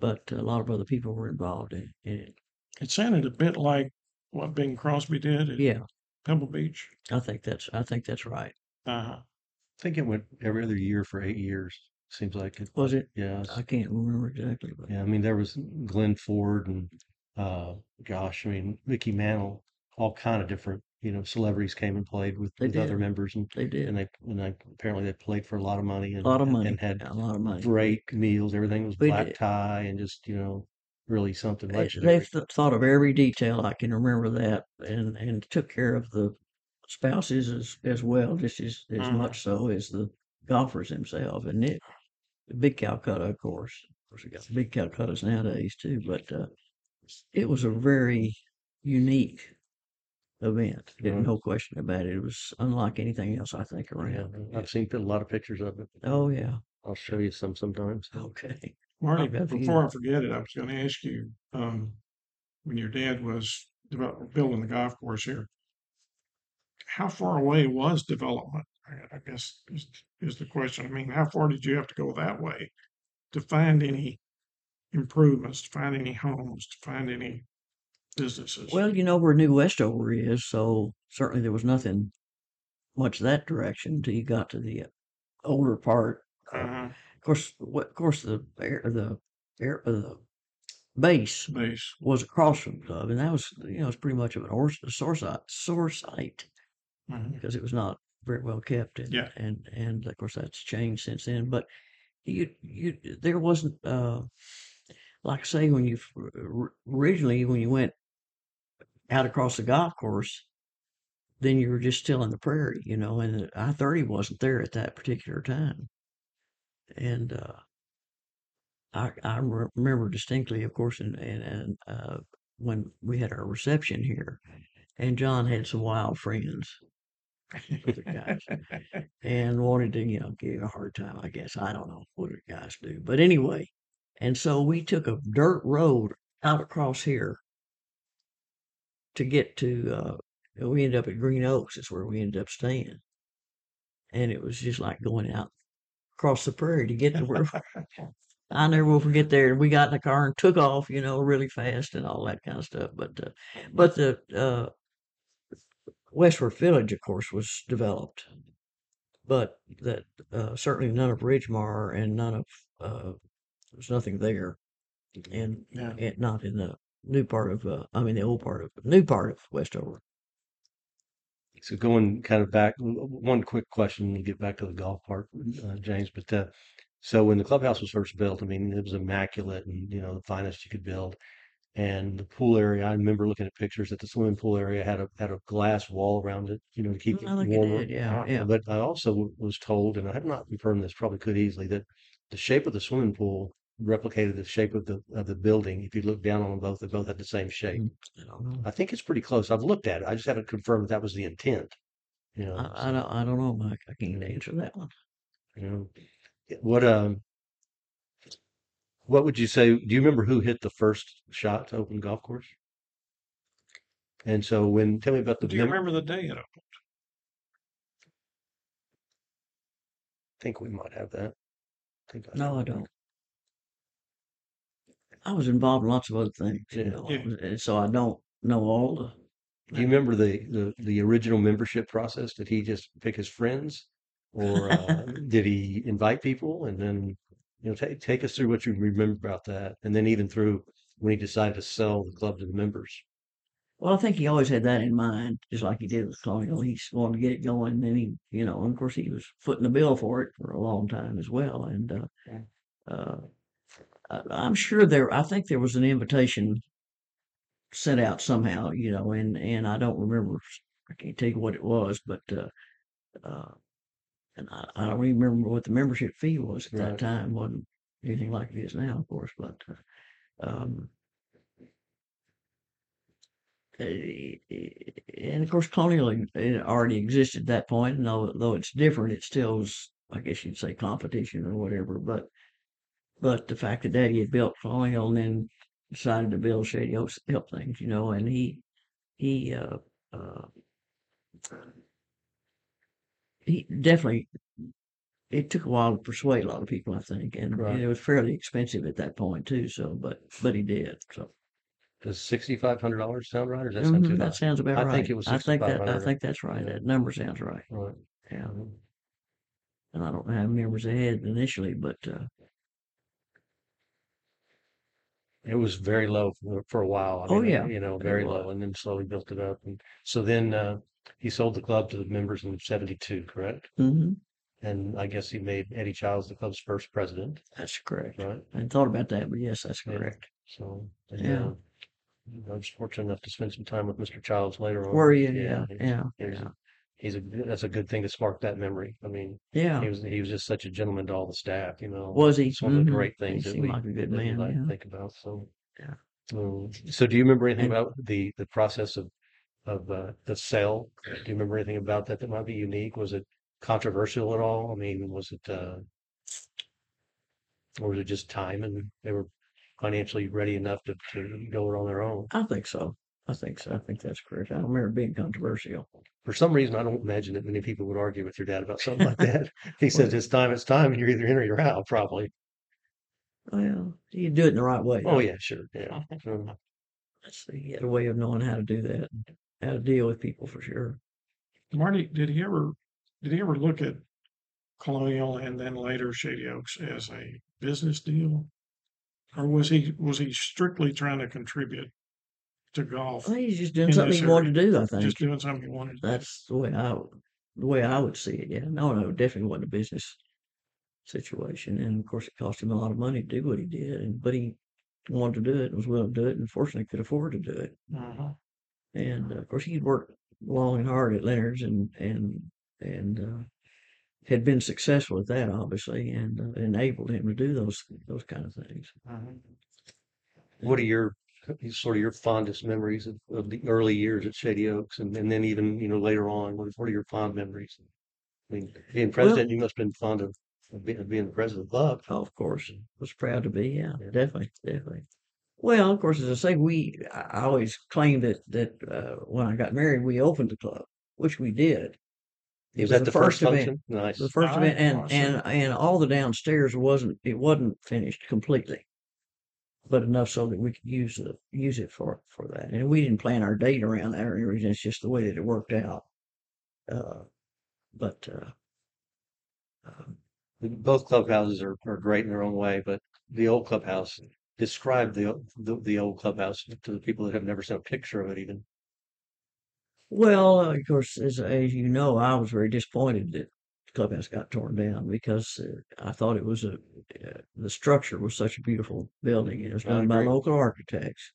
but a lot of other people were involved in, in it. It sounded a bit like what Bing Crosby did at Yeah, Pebble Beach. I think that's I think that's right. Uh-huh. I think it went every other year for eight years. Seems like it. Was it? Yeah. I can't remember exactly, but Yeah. I mean, there was Glenn Ford and, uh, gosh, I mean, Mickey Mantle, all kind of different, you know, celebrities came and played with, They with other did. members and, they did and they, and they, apparently they played for a lot of money a and, lot of money. and had yeah, a lot of money. great meals. Everything was We black did. tie and just, you know, really something They, legendary. they've th- thought of every detail. I can remember that, and and took care of the spouses as as well, just as as Mhm. much so as the golfers themselves. And it, big Calcutta, of course. Of course, we got big Calcuttas nowadays too, but uh, it was a very unique event. There's no question about it. It was unlike anything else I think Yeah, around. I've seen a lot of pictures of it. Oh yeah. I'll show you some sometimes. Okay. Marty, I've got a before I forget it, I was going to ask you um, when your dad was develop, building the golf course here, how far away was development? I, I guess is, is the question. I mean, how far did you have to go that way to find any improvements, to find any homes, to find any businesses? Well, you know where New Westover is, so certainly there was nothing much that direction until you got to the uh, older part. Uh, uh, of course, what, of course, the air, the air, uh, the base base. was across from the club, and that was, you know, it's pretty much of an or, a sore site, sore site Mhm. because it was not very well kept, and Yeah. and and of course that's changed since then. But you you there wasn't uh like say when you originally when you went out across the golf course, then you were just still in the prairie, you know, and the I thirty wasn't there at that particular time. And uh, I I remember distinctly, of course, and and, and uh, when we had our reception here, and John had some wild friends other guys and wanted to, you know, give a hard time. I guess I don't know what the guys do, but anyway, and so we took a dirt road out across here to get to. Uh, we ended up at Green Oaks. Is where we ended up staying, and it was just like going out across the prairie to get to where. I never will forget there. We got in the car and took off, you know, really fast and all that kind of stuff. But, uh, but the uh, Westworth Village, of course, was developed but that uh, certainly none of Ridgmar and none of uh, there's nothing there, and Yeah. and not in the new part of uh, I mean the old part of new part of Westover. So going kind of back, one quick question, we'll get back to the golf part, uh, James, but, uh, so when the clubhouse was first built, I mean, it was immaculate and, you know, the finest you could build. And the pool area, I remember looking at pictures that the swimming pool area had a, had a glass wall around it, you know, to keep mm, it I think it warmer. did, yeah, uh, yeah. But I also w- was told, and I have not confirmed this, probably could easily, that the shape of the swimming pool replicated the shape of the, of the building. If you look down on them both, they both had the same shape. Mm, I don't know. I think it's pretty close. I've looked at it. I just haven't confirmed that that was the intent. You know, I, I so, don't I don't know, Mike. I can't answer that one. you know, Yeah, what um, what would you say? Do you remember who hit the first shot to open the golf course? And so when, tell me about the. Do you mem- remember the day it opened? I think we might have that. I think No, I don't. I was involved in lots of other things, you Yeah. know, Yeah. and so I don't know all the. Do you remember the, the, the original membership process? Did he just pick his friends? Or uh, did he invite people? And then, you know, take, take us through what you remember about that. And then even through when he decided to sell the club to the members. Well, I think he always had that in mind, just like he did with Colonial. He wanted to get it going, and then he, you know, and of course, he was footing the bill for it for a long time as well. And uh, Yeah. uh, I, I'm sure there. I think there was an invitation sent out somehow, you know, and and I don't remember. I can't tell you what it was, but uh, uh, and I, I don't even remember what the membership fee was at that Right. time. wasn't anything like it is now, of course, but. Uh, um, eh, and of course, colonial it already existed at that point, and though though it's different, it still was, I guess you'd say, competition or whatever. But but the fact that Daddy had built colonial and then decided to build Shady Oaks helped things, you know, and he he uh, uh, he definitely. It took a while to persuade a lot of people, I think, and, Right. it was fairly expensive at that point too. So, but but he did. So Does sixty-five hundred dollars sound right, or does that sound Mhm, too that high? sounds about I right. think it was I think that I 6,500. think that's right. Yeah. That number sounds right. Right. Yeah, Mhm. and I don't know how many members they had initially, but uh, It was very low for, for a while. I Oh, mean, yeah, You know, very was. low, and then slowly built it up. And so then uh, he sold the club to the members in '72, correct? mhm, And I guess he made Eddie Childs the club's first president, that's correct. right? I hadn't thought about that, but yes, that's Yeah. correct. So, and, Yeah. uh, I was fortunate enough to spend some time with Mr. Childs later on. Were you? Yeah, he's- yeah, he's, yeah, he's a that's a good thing to spark that memory. I mean, yeah. he was he was just such a gentleman to all the staff. You know, Was he? It's one of the Mhm. great He things that seemed we like a good man. like Yeah. think about. So, Yeah. Um, so do you remember anything And- about the the process of of uh, the sale? Do you remember anything about that that might be unique? Was it controversial at all? I mean, was it uh, or was it just time and they were financially ready enough to, to go it on their own? I think so. I think so. I think that's correct. I don't remember it being controversial. For some reason, I don't imagine that many people would argue with your dad about something like that. He says it's time, it's time, and you're either in or you're out, probably. Well, you do it in the right way. Oh though. yeah, sure, yeah. Um, That's he had a way of knowing how to do that, and how to deal with people for sure. Marty, did he ever, did he ever look at Colonial and then later Shady Oaks as a business deal? Or was he, was he strictly trying to contribute to golf? I think he's just doing In something this he wanted to do. I think Just doing something he wanted to do? that's the way I would- the way I would see it. Yeah, no, no, definitely wasn't a business situation, and of course it cost him a lot of money to do what he did, and but he wanted to do it and was willing to do it, and fortunately could afford to do it. Uh-huh. And uh, of course he'd worked long and hard at Leonard's, and and and uh, had been successful at that, obviously, and uh, enabled him to do those those kind of things. Uh-huh. What are your sort of your fondest memories of, of the early years at Shady Oaks, and, and then even you know later on? What, what are your fond memories? I mean, being president, you must have been fond of, of being, of being the president of the club. Oh, of course, was proud to be. Yeah, Yeah. definitely, definitely. Well, of course, as I say, we I always claimed that that uh, when I got married, we opened the club, which we did. It Was that the first event, function? Nice. the first event, and see. and and all the downstairs wasn't it wasn't finished completely, but enough so that we could use the use it for for that. And we didn't plan our date around that or any reason. It's just the way that it worked out. Uh, but uh, Uh, Both clubhouses are, are great in their own way, but the old clubhouse, describe the, the, the old clubhouse to the people that have never seen a picture of it even. Well, uh, of course, as as you know, I was very disappointed that the clubhouse got torn down because uh, I thought it was a uh, the structure was such a beautiful building. It was done by local architects,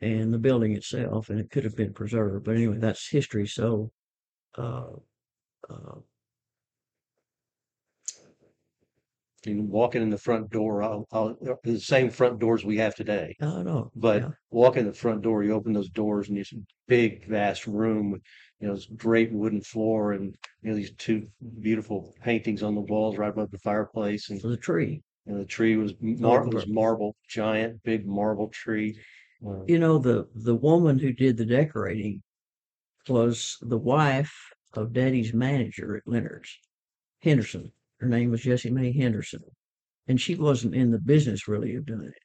and the building itself, and it could have been preserved. But anyway, that's history. So, uh, uh, And walking in the front door, I'll, I'll, the same front doors we have today. I don't know. But yeah. walk in the front door, you open those doors and it's a big, vast room with, you know, this great wooden floor and, you know, these two beautiful paintings on the walls right above the fireplace. And, the tree. you know, the tree was mar- Oh, was marble, giant, big marble tree. Uh, You know, the the woman who did the decorating was the wife of Daddy's manager at Leonard's, Henderson. Her name was Jessie Mae Henderson, and she wasn't in the business really of doing it.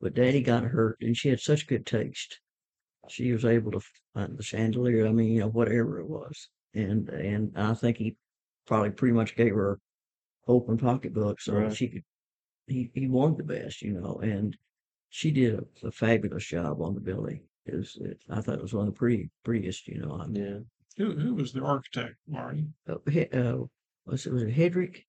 But Daddy got hurt, and she had such good taste. She was able to find the chandelier. I mean, you know, whatever it was, and and I think he probably pretty much gave her open pocketbook so Right. she could. He he wanted the best, you know, and she did a, a fabulous job on the building. It was, it, I thought it was one of the pretty prettiest, you know. I mean, yeah. Who, who was the architect, Marty? uh, He- uh, was it was it Hedrick?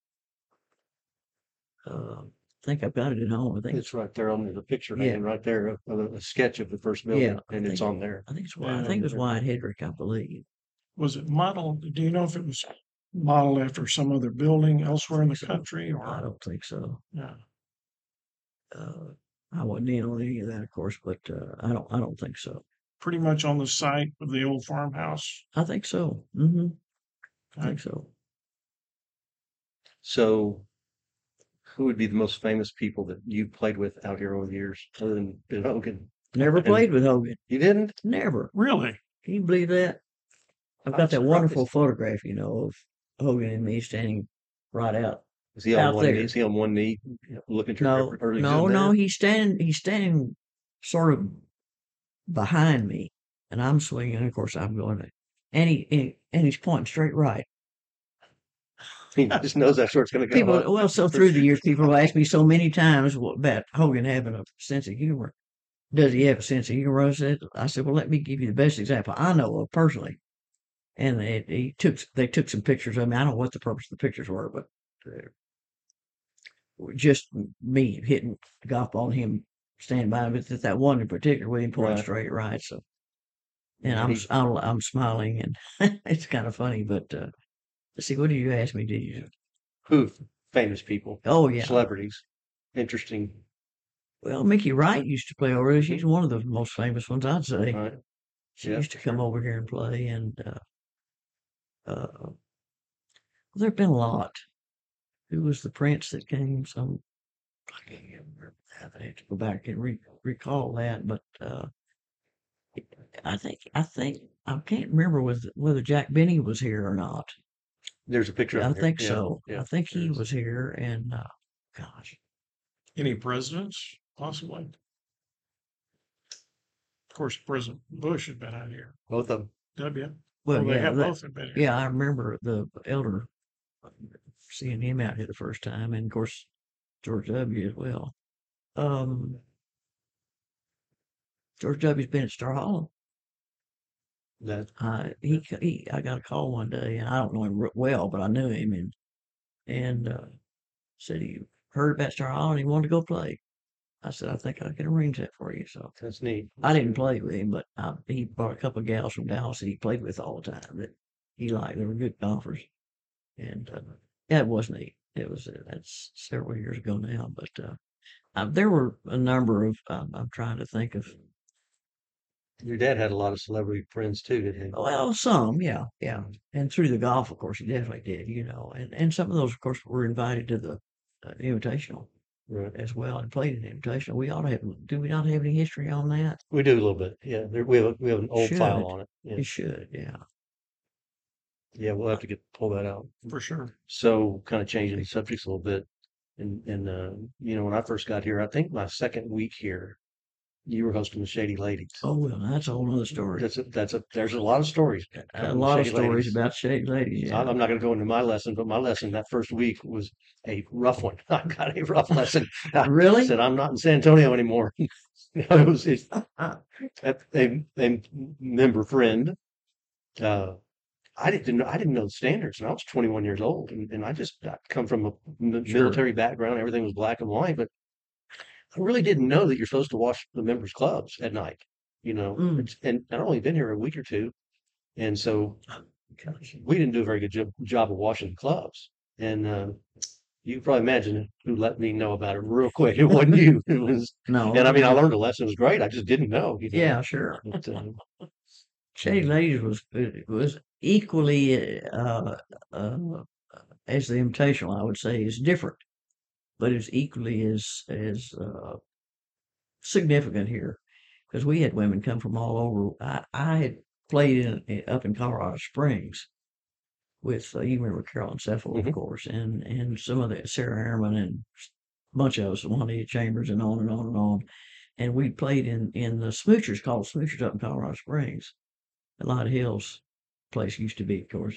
Uh, I think I've got it at home. I think It's right there on the picture Yeah. hanging right there, of of a, a sketch of the first building, Yeah, I and it's think- on there. I think it's Wyatt. I think it was there. Wyatt Hedrick, I believe. Was it modeled, do you know if it was modeled after some other building elsewhere in the So, country I or? don't think so. Yeah, Uh, I wasn't in on any of that, of course, but uh, I don't. I don't think so. pretty much on the site of the old farmhouse. I think so. hmm I Okay. think so. So, who would be the most famous people that you played with out here over the years, other than Ben Hogan? Never And- played with Hogan. You didn't? Never. Really? Can you believe that? I've I'm got that surprised. wonderful photograph, you know, of Hogan and me standing right out. Is he on Out one knee? there. Is he on one knee, looking at your No, no, no. He's standing. He's standing sort of behind me, and I'm swinging. Of course, I'm going. To, and he and, and he's pointing straight right. He just knows that's where it's going to go. People, well, so through the years, people have asked me so many times what about Hogan having a sense of humor. Does he have a sense of humor? I said, I said, well, let me give you the best example I know of personally. And they, he took, they took some pictures of me. I don't know what the purpose of the pictures were, but uh, just me hitting the golf ball and him standing by. But that- that one in particular, with him pointing Right. straight right. So, and I'm, I'm, I'm smiling, and it's kind of funny. But uh, let's see, what did you ask me? Did you? Who? Famous people, Oh yeah. celebrities. Interesting. Well, Mickey Wright used to play over there. She's one of the most famous ones, I'd say. Right? She yeah, used to come over here and play, and uh, uh, well, there've been a lot. Who was the prince that came? Some I can't remember that. I have to go back and re- recall that, but uh, I think I think I can't remember whether whether Jack Benny was here or not. There's a picture. I of him I think here. Yeah, so. Yeah. I think there he is. was here, and uh, gosh, Any presidents, possibly? Of course, President Bush had been out here. Both of them. W. well, Well, they yeah, have that- both have been here. Yeah, I remember the elder seeing him out here the first time, and of course George W. as well. Um, George W.'s been at Starr Hollow. That I he, c- he I got a call one day, and I don't know him re- well, but I knew him, and and uh, said he heard about Starr Hollow and he wanted to go play. I said, I think I can arrange that for you. So that's neat. I didn't play with him, but I, he brought a couple of gals from Dallas that he played with all the time that he liked. They were good golfers, and uh, yeah, it was neat. It was uh, that's several years ago now, but uh, uh, there were a number of. Um, I'm trying to think of. Your dad had a lot of celebrity friends too, didn't he? Well, some, yeah, yeah, and through the golf, of course, he definitely did. You know, and and some of those, of course, were invited to the uh, invitational Right. as well and played an invitational. We ought to have. Do we not have any history on that? We do a little bit. Yeah. There, we have a, we have an old file on it. Yeah. We should, yeah. Yeah. We'll have to get pull that out. For sure. So kind of changing the subjects a little bit. And, and, uh, you know, when I first got here, I think my second week here, you were hosting the Shady Ladies. Oh well, that's a whole other story. That's a, that's a, there's a lot of stories. a lot of Shady stories Ladies. about shady ladies. So Yeah. I'm not going to go into my lesson, but my lesson that first week was a rough one. I got a rough lesson. I Really? said, I'm not in San Antonio anymore. it was it's, a, a, a member friend. Uh, I didn't know, I didn't know the standards and I was 21 years old and, and I just I come from a Sure. military background. Everything was black and white, but I really didn't know that you're supposed to wash the members clubs at night, you know, Mm. And I'd only been here a week or two. And so we didn't do a very good job, job of washing the clubs. And, uh, you can probably imagine who let me know about it real quick. It wasn't you. It was, No. and I mean, I learned a lesson. It was great. I just didn't know. you know. Yeah, sure. But, uh, Shady Ladies was was equally uh, uh, as the Invitational, I would say, is different, but it's equally as as uh, significant here because we had women come from all over. I, I had played in, in- up in Colorado Springs with uh, you remember Carolyn Seffel, Mhm. of course, and and some of the Sarah Harriman and a bunch of us, Juanita Chambers, and on and on and on. And we played in in the Smoochers called Smoochers up in Colorado Springs. A lot of hills place used to be, of course.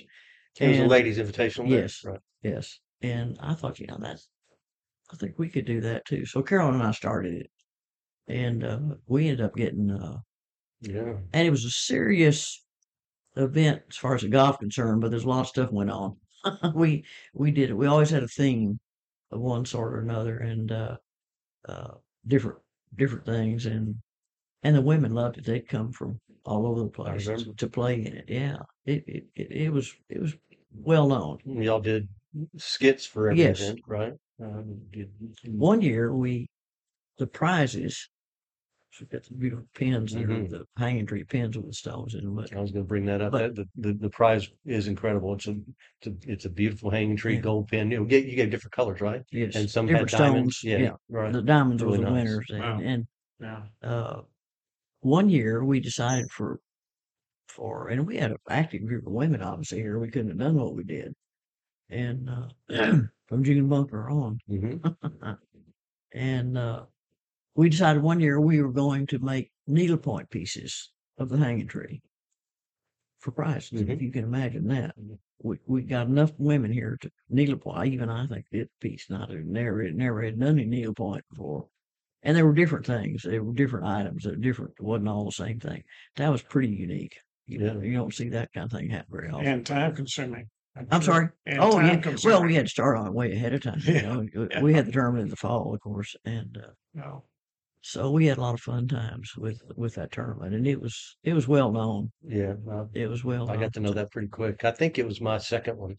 it was a And- ladies' invitational. there, Yes. Right. Yes. And I thought, you know, that's, I think we could do that too. So Carolyn and I started it. And uh, we ended up getting, uh, Yeah. and it was a serious event as far as the golf concerned, but there's a lot of stuff went on. we, we did it. We always had a theme of one sort or another and, uh, uh, different, different things. And, and the women loved it. They'd come from all over the place to, to play in it. Yeah. It, it, it, it was, it was well known. Y'all did skits for every Yes. event, right? Um, one year we the prizes so we've got the beautiful pins that are Mhm. the hanging tree pins with the stones in them but I was going to bring that up. But- That, the, the the prize is incredible. It's a it's a, it's a beautiful hanging tree Yeah. gold pin. You know, get you get different colors, right? yes And some had diamonds. stones yeah, right. the diamonds Really were the nice. winners and, Wow. and Yeah. uh one year we decided for for and we had an active group of women obviously here we couldn't have done what we did and uh from June Bunker on hmm and uh, we decided one year we were going to make needlepoint pieces of the hanging tree for prizes. If Mhm. you can imagine that, Mhm. we we got enough women here to needlepoint. Even I think did a piece. Not had never never had done any needlepoint before, and there were different things. There were different items. That were different. It wasn't all the same thing. That was pretty unique. You, Yeah. you don't see that kind of thing happen very often. And time consuming. I'm sure. sorry. And Oh yeah. Well, we had to start on it way ahead of time. You Yeah, know, We- yeah. we had the tournament in the fall, of course, and. Uh, No. so we had a lot of fun times with with that tournament, and it was it was well known. Yeah. I, It was well. I got to know that pretty quick. I think it was my second one.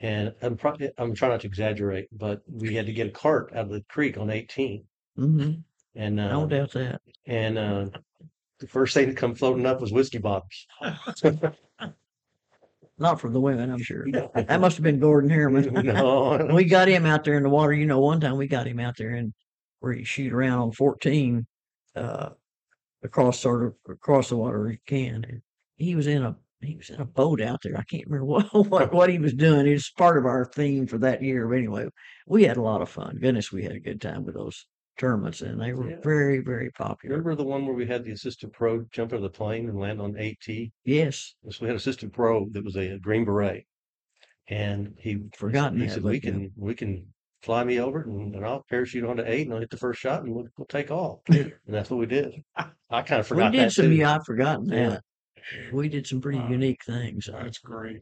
And I'm probably I'm trying not to exaggerate, but we had to get a cart out of the creek on 18, hmm and I uh, don't doubt that. and uh, the first thing to come floating up was whiskey bottles. Not for the women, I'm sure. That must have been Gordon Harriman. no, we got him out there in the water. You know, one time we got him out there and where you shoot around on 14, uh, across sort of across the water you can. And he was in a he was in a boat out there. I can't remember what what, what he was doing. It's part of our theme for that year. But anyway, we had a lot of fun. Goodness, we had a good time with those tournaments, and they were Yeah. very very popular. remember the one where we had the assistant pro jump out of the plane and land on 8T? Yes, So we had assistant pro that was a Green Beret, and he Forgotten He that, said, but "We yeah. can we can fly me over, and, and I'll parachute onto eight, and I'll hit the first shot, and we'll, we'll take off." and that's what we did. I kind of we forgot did that some. too. Yeah, I've forgotten Yeah. that. We did some pretty Wow. unique things. That's great.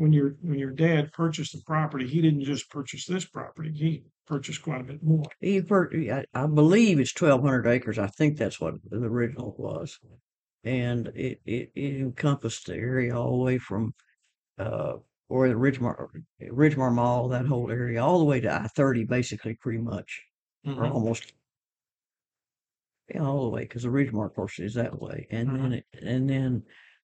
When your when your dad purchased the property, he didn't just purchase this property. He purchased quite a bit more. He per- I, I believe it's twelve hundred acres. I think that's what the original was, and it, it, it encompassed the area all the way from uh or the Ridgmar Ridgmar Mall, that whole area, all the way to I thirty, basically, pretty much, or almost. Yeah, all the way because the Ridgmar, of course, is that way, and then it, and then,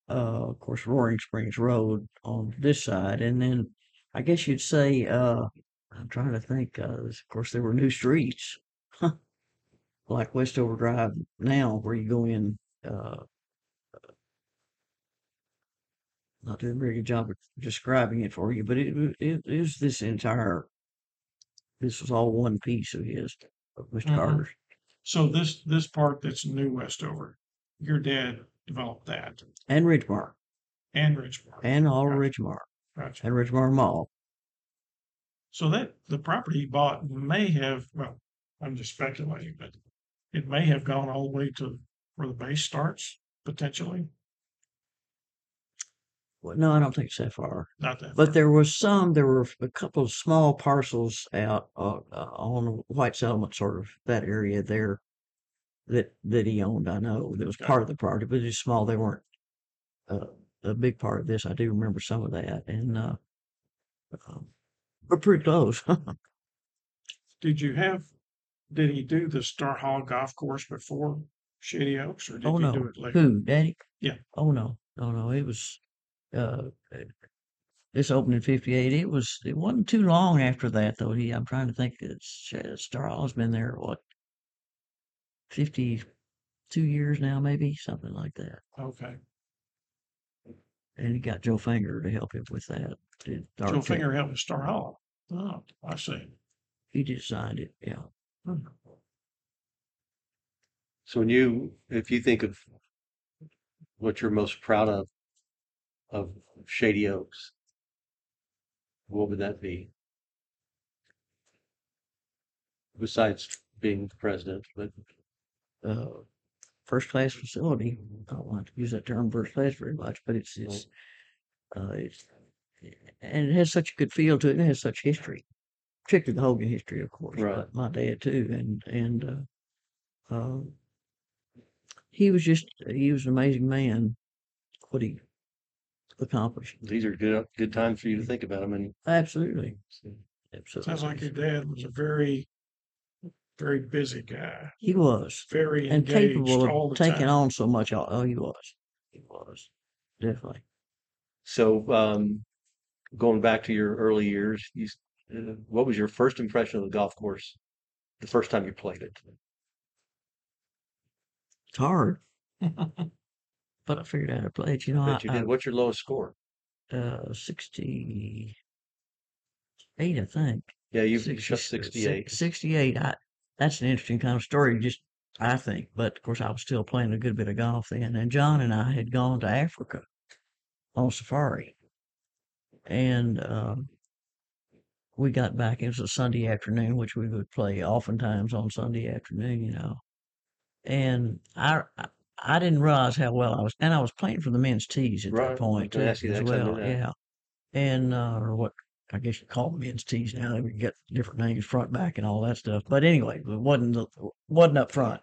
uh, of course, Roaring Springs Road on this side, and then I guess you'd say, uh, I'm trying to think. Uh, of course, there were new streets, like Westover Drive now, where you go in. Uh, not doing a very good job of describing it for you, but it it is this entire. This was all one piece of his, of mister Mhm. Carter's. So this, this part that's New Westover, your dad developed that And Ridgmar. and Richmond. And all Gotcha. Ridgmar. Gotcha. And Ridgmar Mall. So that the property he bought may have, well, I'm just speculating, but it may have gone all the way to where the base starts, potentially. Well, no, I don't think so far. Not that. But far. there was some, there were a couple of small parcels out uh, uh, on White Settlement, sort of that area there that that he owned. I know that was part of the property, but it's small. They weren't uh, a big part of this. I do remember some of that, and uh, um, we're pretty close. Did you have, did he do the Star Hall Golf Course before Shady Oaks or did oh he no, do it later? who, Daddy? Yeah. Oh no, no, no. It was uh, this opened in '58. It was. It wasn't too long after that, though. He. I'm trying to think. It's, uh, Star Hall's been there what 52 years now, maybe something like that. Okay. And he got Joe Finger to help him with that. Did Joe architect. Finger helped with Star Hall. Oh, I see. He designed it. Yeah. Hmm. So when you, if you think of what you're most proud of, of Shady Oaks, what would that be? Besides being the president, but uh, first class facility. I don't want to use that term first class very much, but it's it's uh, it's and it has such a good feel to it. and It has such history, particularly the Hogan history, of course. Right. But my dad too, and and uh, um, he was just he was an amazing man. What he accomplished, these are good, good times for you to think about them and absolutely, absolutely. Sounds like your dad was a very, very busy guy, he was very and engaged capable all of the taking time. on so much. Oh, oh, he was, he was definitely. So, um, going back to your early years, you, s- uh, what was your first impression of the golf course? The first time you played it? It's hard. but I figured out how to play it. You know, Bet you I, did. What's your lowest score? Uh, 68, I think. Yeah, you Six- shot six- 68. 68. I, that's an interesting kind of story, just I think. But of course, I was still playing a good bit of golf then. And John and I had gone to Africa on safari. And um, we got back. It was a Sunday afternoon, which we would play oftentimes on Sunday afternoon, you know. And I, I, I didn't realize how well I was, and I was playing for the men's tees at Right, that point too, ask you as well. Yeah, and uh, or what I guess you call them men's tees now. They get different names, front, back, and all that stuff. But anyway, it wasn't wasn't up front,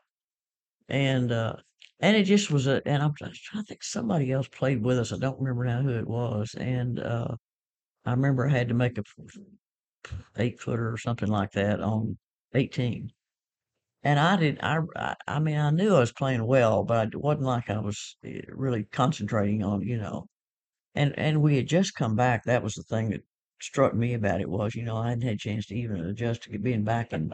and uh, and it just was a. And I'm trying to think somebody else played with us. I don't remember now who it was, and uh, I remember I had to make a eight footer or something like that on 18. And I did. I, I. I mean, I knew I was playing well, but it wasn't like I was eh, really concentrating on, you know. And and we had just come back. That was the thing that struck me about it was, you know, I hadn't had a chance to even adjust to being back in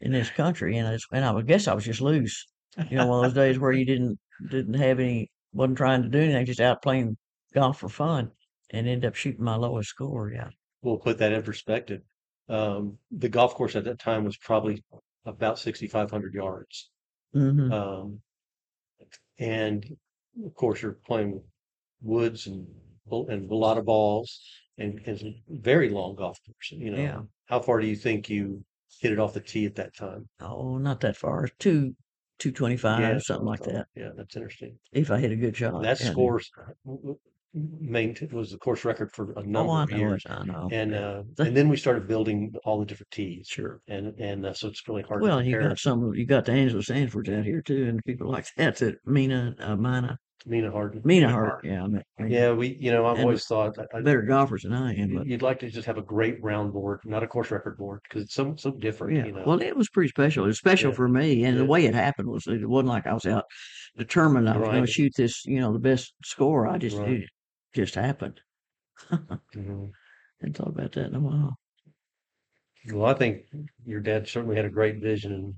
in this country, and I, and I would guess I was just loose. You know, one of those days where you didn't didn't have any, wasn't trying to do anything, just out playing golf for fun, and end up shooting my lowest score. Yeah. We'll put that in perspective. Um, the golf course at that time was probably about 6,500 yards. hmm Um, and of course, you're playing woods and and a lot of balls and, some very long golf course. You know, Yeah. how far do you think you hit it off the tee at that time? Oh, not that far. Two, two twenty-five, Yeah, something like that. Yeah, that's interesting. If I hit a good shot. that and- scores maintained was the course record for a number Oh, of years. it. I know. And yeah. uh, and then we started building all the different tees. Sure. And and uh, so it's really hard Well, to you got some. You got the Angela Stanfords out here too, and people like that. That Mina, uh, Mina, Mina Hardin. Mina Mina Hart. Hart. Yeah, I mean, Yeah, we you know I've And always thought that I, better golfers than I am. But you'd like to just have a great round board, not a course record board, because it's so so different. yeah, You know. well, it was pretty special. It was special Yeah. for me, and Yeah. the way it happened was it wasn't like I was out determined I was going Right. to shoot this, you know, the best score. I just Right. it just happened. Mhm. Hadn't thought about that in a while. Well, I think your dad certainly had a great vision and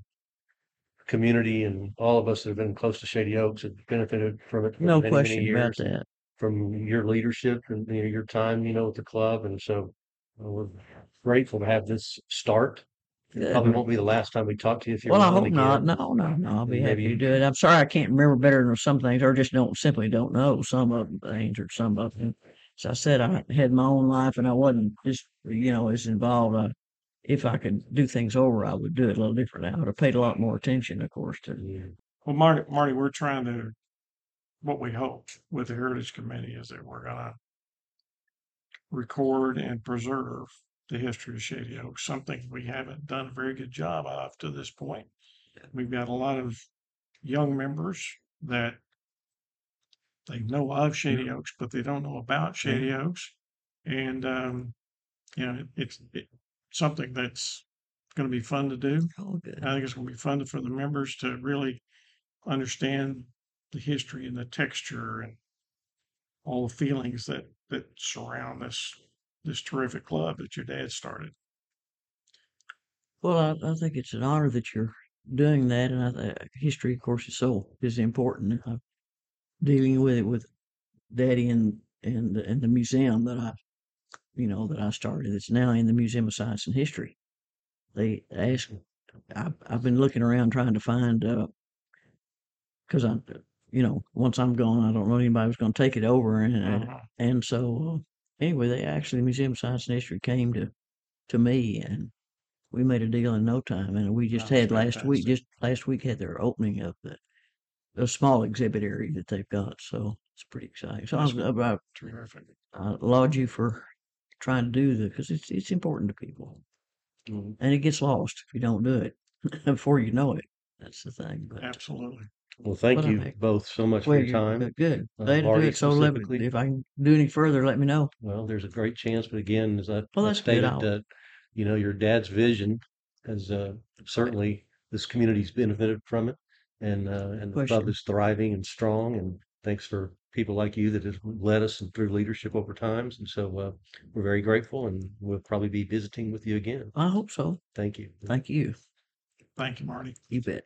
community, and all of us that have been close to Shady Oaks have benefited from it for No many, question many about years. that. from your leadership and you know, your time, you know, with the club. And so uh, we're grateful to have this start Good. Probably won't be the last time we talk to you if you're Well, I willing hope again. not. No, no, no. I'll be happy maybe- to do it. I'm sorry I can't remember better than some things, or just don't simply don't know some of the things or some of them. As I said, I had my own life and I wasn't just you know as involved. I, if I could do things over, I would do it a little differently. I would have paid a lot more attention, of course, to Yeah. Well, Marty, Marty, we're trying to, what we hope with the Heritage Committee is that we're gonna record and preserve the history of Shady Oak, something we haven't done a very good job of to this point. We've got a lot of young members that they know of Shady Oaks, but they don't know about Shady Oaks. And, um, you know, it's, it, something that's gonna be fun to do. good. I think it's gonna be fun for the members to really understand the history and the texture and all the feelings that that surround this this terrific club that your dad started. Well, I, I think it's an honor that you're doing that, and I think history, of course, is so is important. Uh, dealing with it with Daddy and and and the museum that I, you know, that I started. It's now in the Museum of Science and History. They asked. I've I've been looking around trying to find, because I, you know, once I'm gone, I don't know anybody who's going to take it over, and and, Mhm. and so uh, anyway, they actually the Museum of Science and History came to to me and we made a deal in no time, and we just That's had last week. Just last week had their opening of the a small exhibit area that they've got, so it's pretty exciting. So I, That's was, I, Terrific. I laud you for trying to do the because it's it's important to people, Mhm. and it gets lost if you don't do it before you know it. That's the thing. But Absolutely. Well, thank What a you heck. both so much for your time. good- good. Uh, Glad to do it. So let me, specifically. if I can do any further, let me know. Well, there's a great chance, but again, as I Well, I that's stated, I'll- uh, you know, your dad's vision has uh, certainly this community's benefited from it, and uh, and the club is thriving and strong. And thanks for people like you that have led us and through leadership over times. And so uh, we're very grateful, and we'll probably be visiting with you again. I hope so. Thank you. Thank you. Thank you, Marty. You bet.